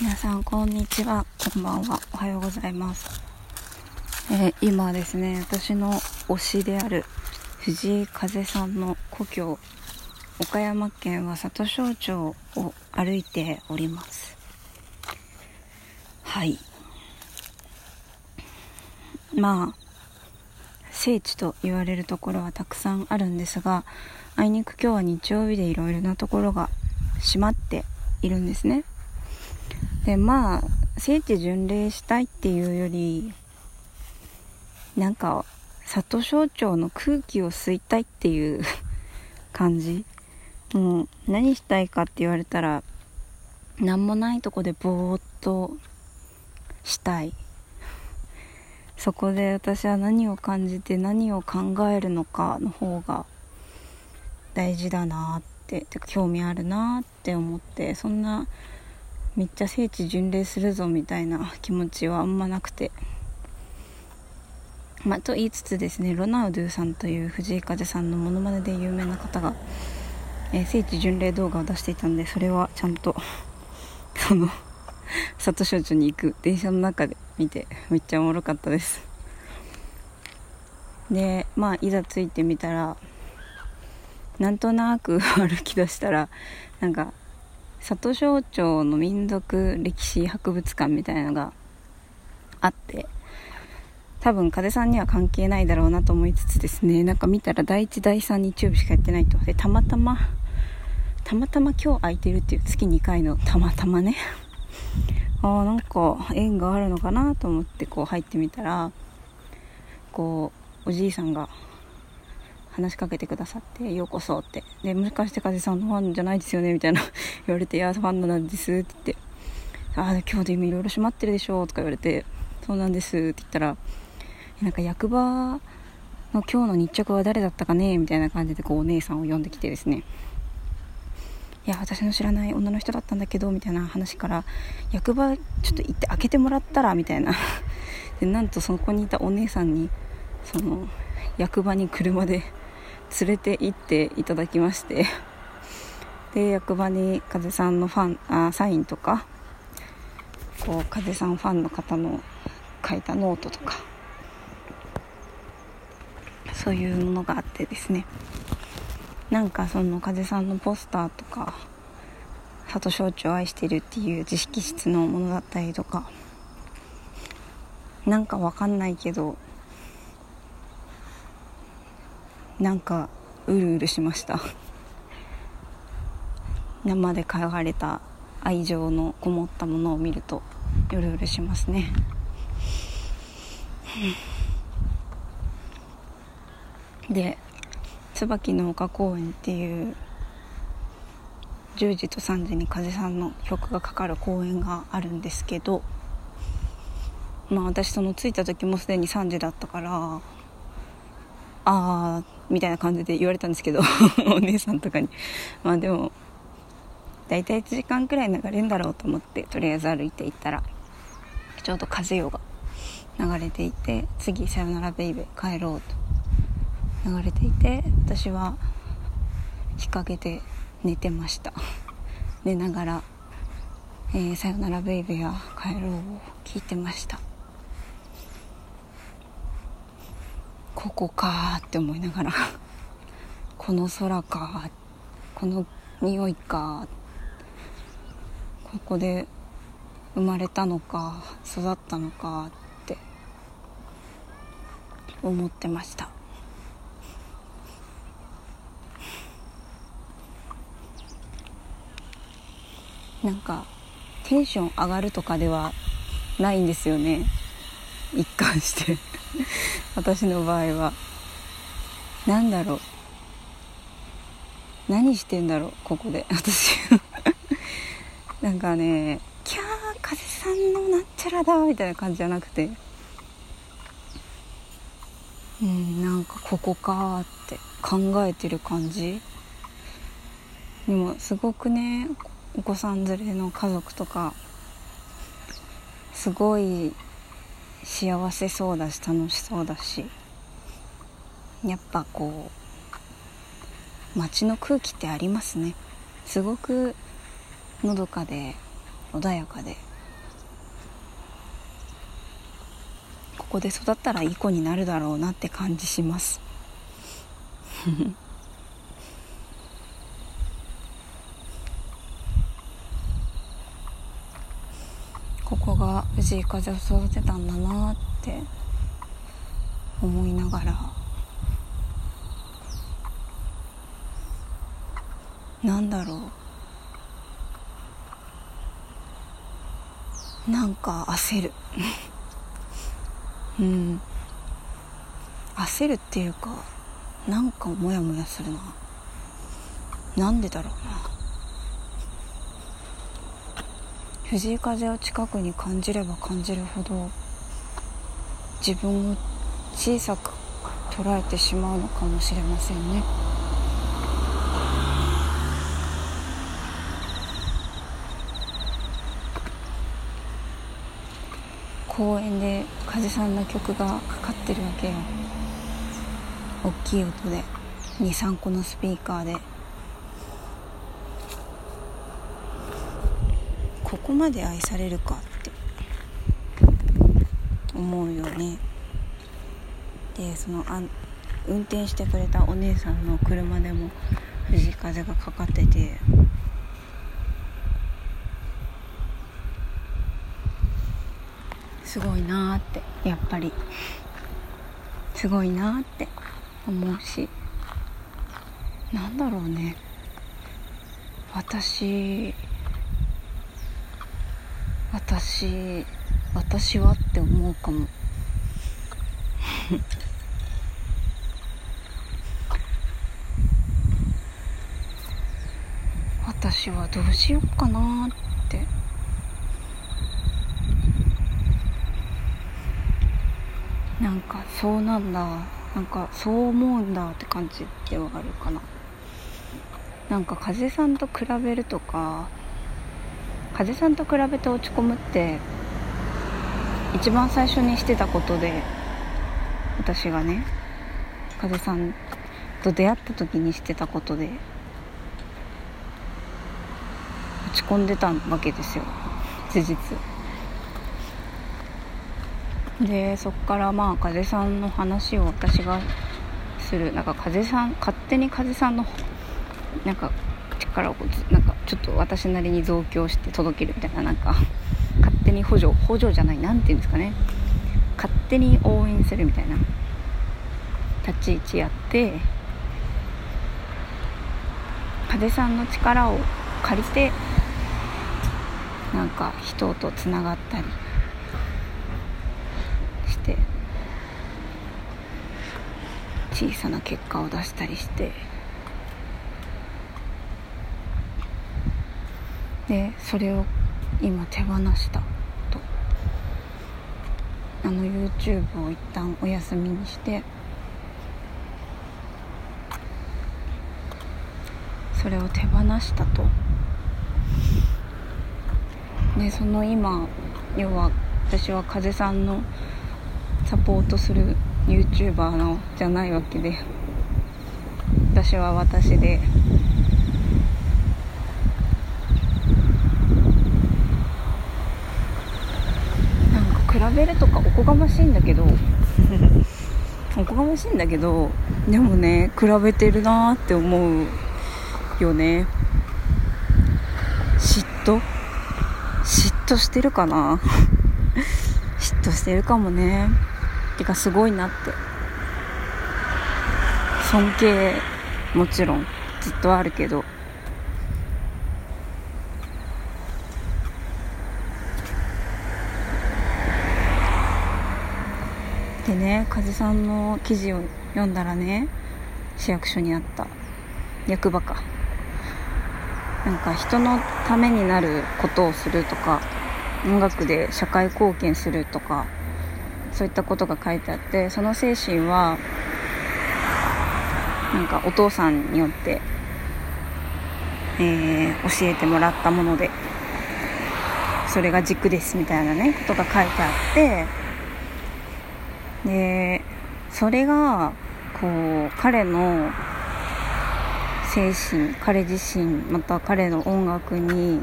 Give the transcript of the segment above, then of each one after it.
皆さんこんにちは。こんばんは。おはようございます、えー今ですね私の推しである藤井風さんの故郷岡山県は里庄町を歩いております。はい。まあ聖地と言われるところはたくさんあるんですがあいにく今日は日曜日でいろいろなところが閉まっているんですね。でまあ聖地巡礼したいっていうよりなんか里庄町の空気を吸いたいっていう 感じ。もう何したいかって言われたら何もないとこでぼーっとしたい。そこで私は何を感じて何を考えるのかの方が大事だなっててか興味あるなって思ってそんなめっちゃ聖地巡礼するぞみたいな気持ちはあんまなくて。まあ、と言いつつですねロナウドゥさんという藤井風さんのモノマネで有名な方が、えー聖地巡礼動画を出していたんでそれはちゃんと その里少女に行く電車の中で見てめっちゃおもろかったです。でまあいざ着いてみたらなんとなく 歩き出したらなんか里庄町の民族歴史博物館みたいなのがあって多分風さんには関係ないだろうなと思いつつですねなんか見たら第1第3日曜日しかやってないと。でたまたまたまたま今日空いてるっていう月2回のたまたまね。あーなんか縁があるのかなと思ってこう入ってみたらこうおじいさんが話しかけてくださって「ようこそ」って「でもしかして風さんのファンじゃないですよね」みたいな。言われて「いやファンなんです」って言って「ああ今日で今いろいろ閉まってるでしょ」とか言われて「そうなんです」って言ったらなんか役場の今日の日直は誰だったかねみたいな感じでこうお姉さんを呼んできてですね。いや私の知らない女の人だったんだけどみたいな話から役場ちょっと行って開けてもらったらみたいな。でなんとそこにいたお姉さんにその役場に車で連れて行っていただきましてで役場に風さんのファンあサインとかこう風さんファンの方の書いたノートとかそういうものがあってですね。なんかその風さんのポスターとか里庄町を愛してるっていう自識室のものだったりとかなんかわかんないけどなんかうるうるしました。生で通われた愛情のこもったものを見るとうるうるしますね。で椿の丘公園っていう10時と3時に風さんの曲がかかる公園があるんですけどまあ私その着いた時もすでに3時だったからあーみたいな感じで言われたんですけど お姉さんとかに。まあでも大体1時間くらい流れるんだろうと思ってとりあえず歩いていったらちょうど風よが流れていて次さよならベイベー帰ろうと流れていて私は日陰で寝てました。寝ながら「えーさよならベイベーや帰ろう」を聞いてました。ここかって思いながら この空かこの匂いかここで生まれたのか育ったのかって思ってました。なんかテンション上がるとかではないんですよね。一貫して私の場合は。何だろう。何してんだろうここで。私なんかねキャー風さんのなんちゃらだみたいな感じじゃなくて。うんなんかここかって考えてる感じ。でもすごくねお子さん連れの家族とかすごい幸せそうだし楽しそうだしやっぱこう街の空気ってありますね。すごくのどかで穏やかで。ここで育ったらいい子になるだろうなって感じしますここが藤井風を育てたんだなって思いながら。なんだろう。なんか焦る。うん。焦るっていうかなんかモヤモヤするな。なんでだろうな。藤井風を近くに感じれば感じるほど自分を小さく捉えてしまうのかもしれませんね。公園で風さんの曲がかかってるわけよ。大きい音で。23個のスピーカーでここまで愛されるかって。思うよね。でそのあ運転してくれたお姉さんの車でも藤風がかかってて。すごいなーって。やっぱり。すごいなーって。思うし。なんだろうね。私私私はって思うかも。私はどうしようかなって。なんかそうなんだ。なんかそう思うんだって感じではあるかな。なんか風さんと比べるとか風さんと比べて落ち込むって一番最初にしてたことで私がね風さんと出会った時にしてたことで落ち込んでたわけですよ。事実。でそっからまあ風さんの話を私がする。なんか風さん勝手に風さんのなんか力をなんかちょっと私なりに増強して届けるみたいななんか勝手に補助補助じゃない何て言うんですかね。勝手に応援するみたいな。立ち位置やって風さんの力を借りてなんか人とつながったりして小さな結果を出したりしてでそれを今手放したと。あの YouTube を一旦お休みにして。それを手放したと。でその今要は私は風さんのサポートする YouTuber のじゃないわけで。私は私でなんか比べるとかおこがましいんだけど おこがましいんだけどでもね比べてるなーって思うよね。嫉妬？嫉妬してるかな？嫉妬してるかもね。てかすごいなって。尊敬もちろんずっとあるけどでね風さんの記事を読んだらね市役所にあった。役場か。なんか人のためになることをするとか音楽で社会貢献するとかそういったことが書いてあってその精神はなんかお父さんによって、えー、教えてもらったものでそれが軸ですみたいなねことが書いてあってでそれがこう彼の精神彼自身また彼の音楽に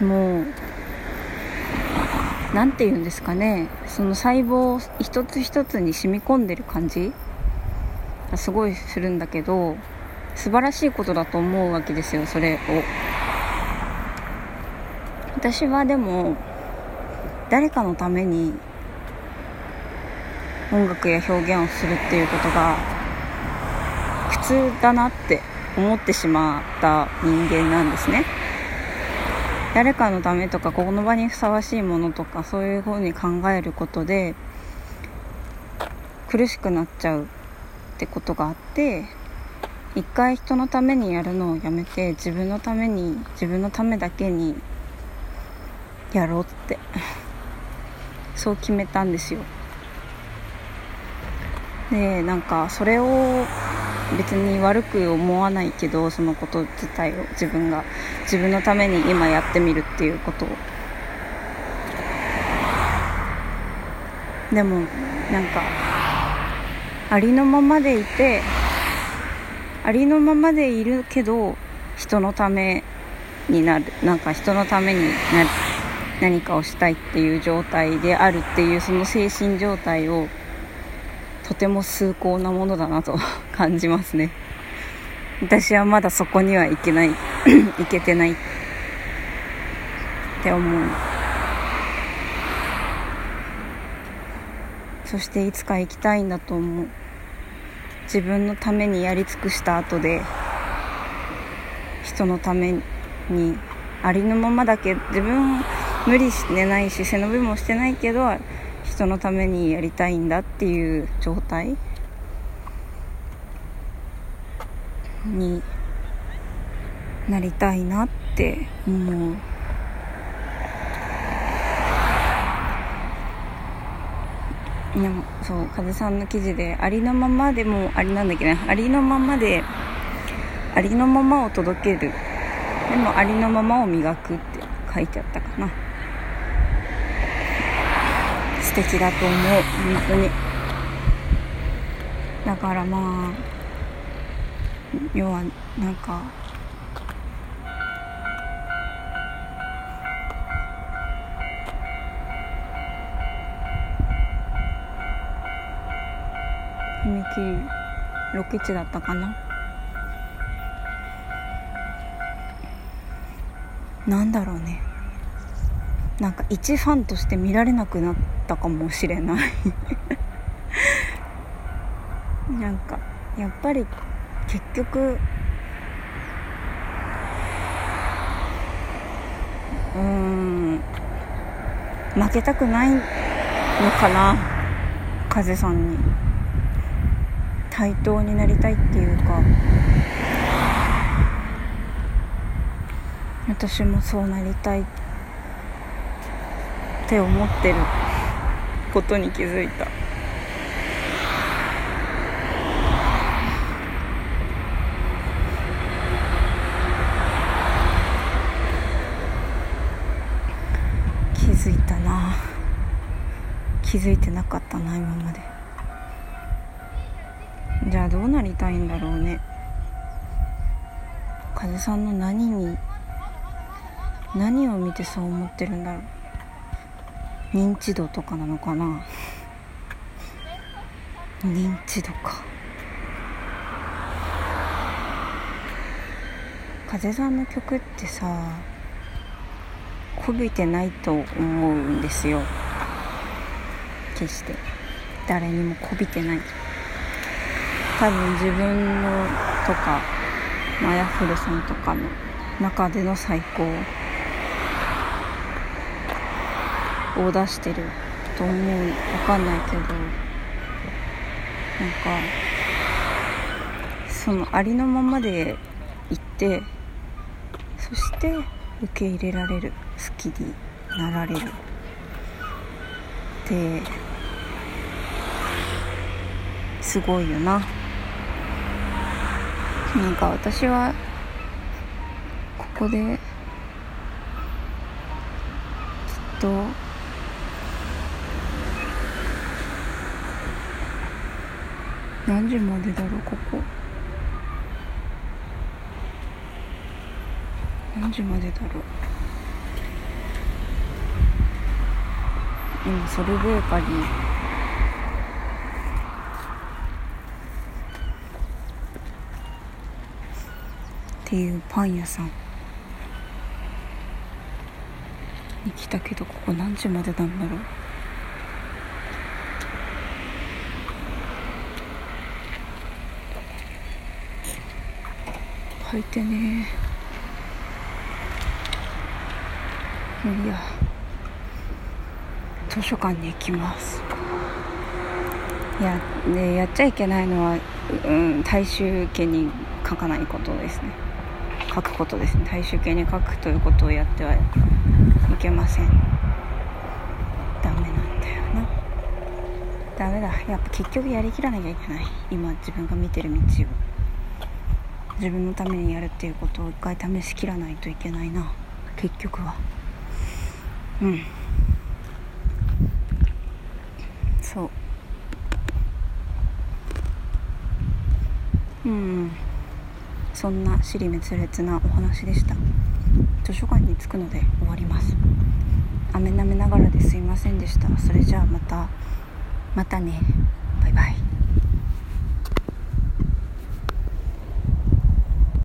もう何て言うんですかね。その細胞一つ一つに染み込んでる感じがすごいするんだけど素晴らしいことだと思うわけですよそれを。私はでも誰かのために音楽や表現をするっていうことが普通だなって思ってしまった人間なんですね。誰かのためとかこの場にふさわしいものとかそういうふうに考えることで苦しくなっちゃうってことがあって一回人のためにやるのをやめて自分のために自分のためだけにやろうってそう決めたんですよ。でなんかそれを別に悪く思わないけどそのこと自体を自分が自分のために今やってみるっていうことを。でもなんかありのままでいてありのままでいるけど人のためになる。なんか人のためにな何かをしたいっていう状態であるっていうその精神状態をとても崇高なものだなと感じますね。私はまだそこにはいけない。いけてない。って思う。そしていつか行きたいんだと思う。自分のためにやり尽くした後で人のためにありのままだけ自分無理してないし背伸びもしてないけど人のためにやりたいんだっていう状態？になりたいなって思う。でもそう風さんの記事でありのままでもありなんだっけど、ありのままでありのままを届ける。でもありのままを磨くって書いてあったかな。素敵だと思う。本当に。だからまあ要はなんか踏切61だったかな？なんだろうね。なんか一ファンとして見られなくなったかもしれない。なんかやっぱり結局うーん負けたくないのかな風さんに。対等になりたいっていうか。私もそうなりたい。って思ってることに気づいた。気づいたな。気づいてなかったな今まで。じゃあどうなりたいんだろうね。風さんの何に何を見てそう思ってるんだろう。認知度とかなのかな？認知度か。風さんの曲ってさこびてないと思うんですよ。決して。誰にもこびてない。多分自分のとかマヤフルさんとかの中での最高。を出してると思う。分かんないけど。なんかそのありのままでいってそして受け入れられる好きになられる。ってすごいよな。なんか私はここでずっと何時までだろうここ。何時までだろう。今ソルベーカリー。っていうパン屋さん。に来たけどここ何時までなんだろう。書いてね。無理や。図書館に行きます。いやでやっちゃいけないのは、うん、大衆家に書かないことですね。書くことですね。大衆系に書くということをやってはいけません。ダメなんだよな。ダメだ。やっぱ結局やりきらなきゃいけない。今自分が見てる道を。自分のためにやるっていうことを一回試しきらないといけないな。結局は。うん。そう。うん。そんな尻滅裂なお話でした。図書館に着くので終わります。雨なめながらですいませんでした。それじゃあまた。またね。バイバイ。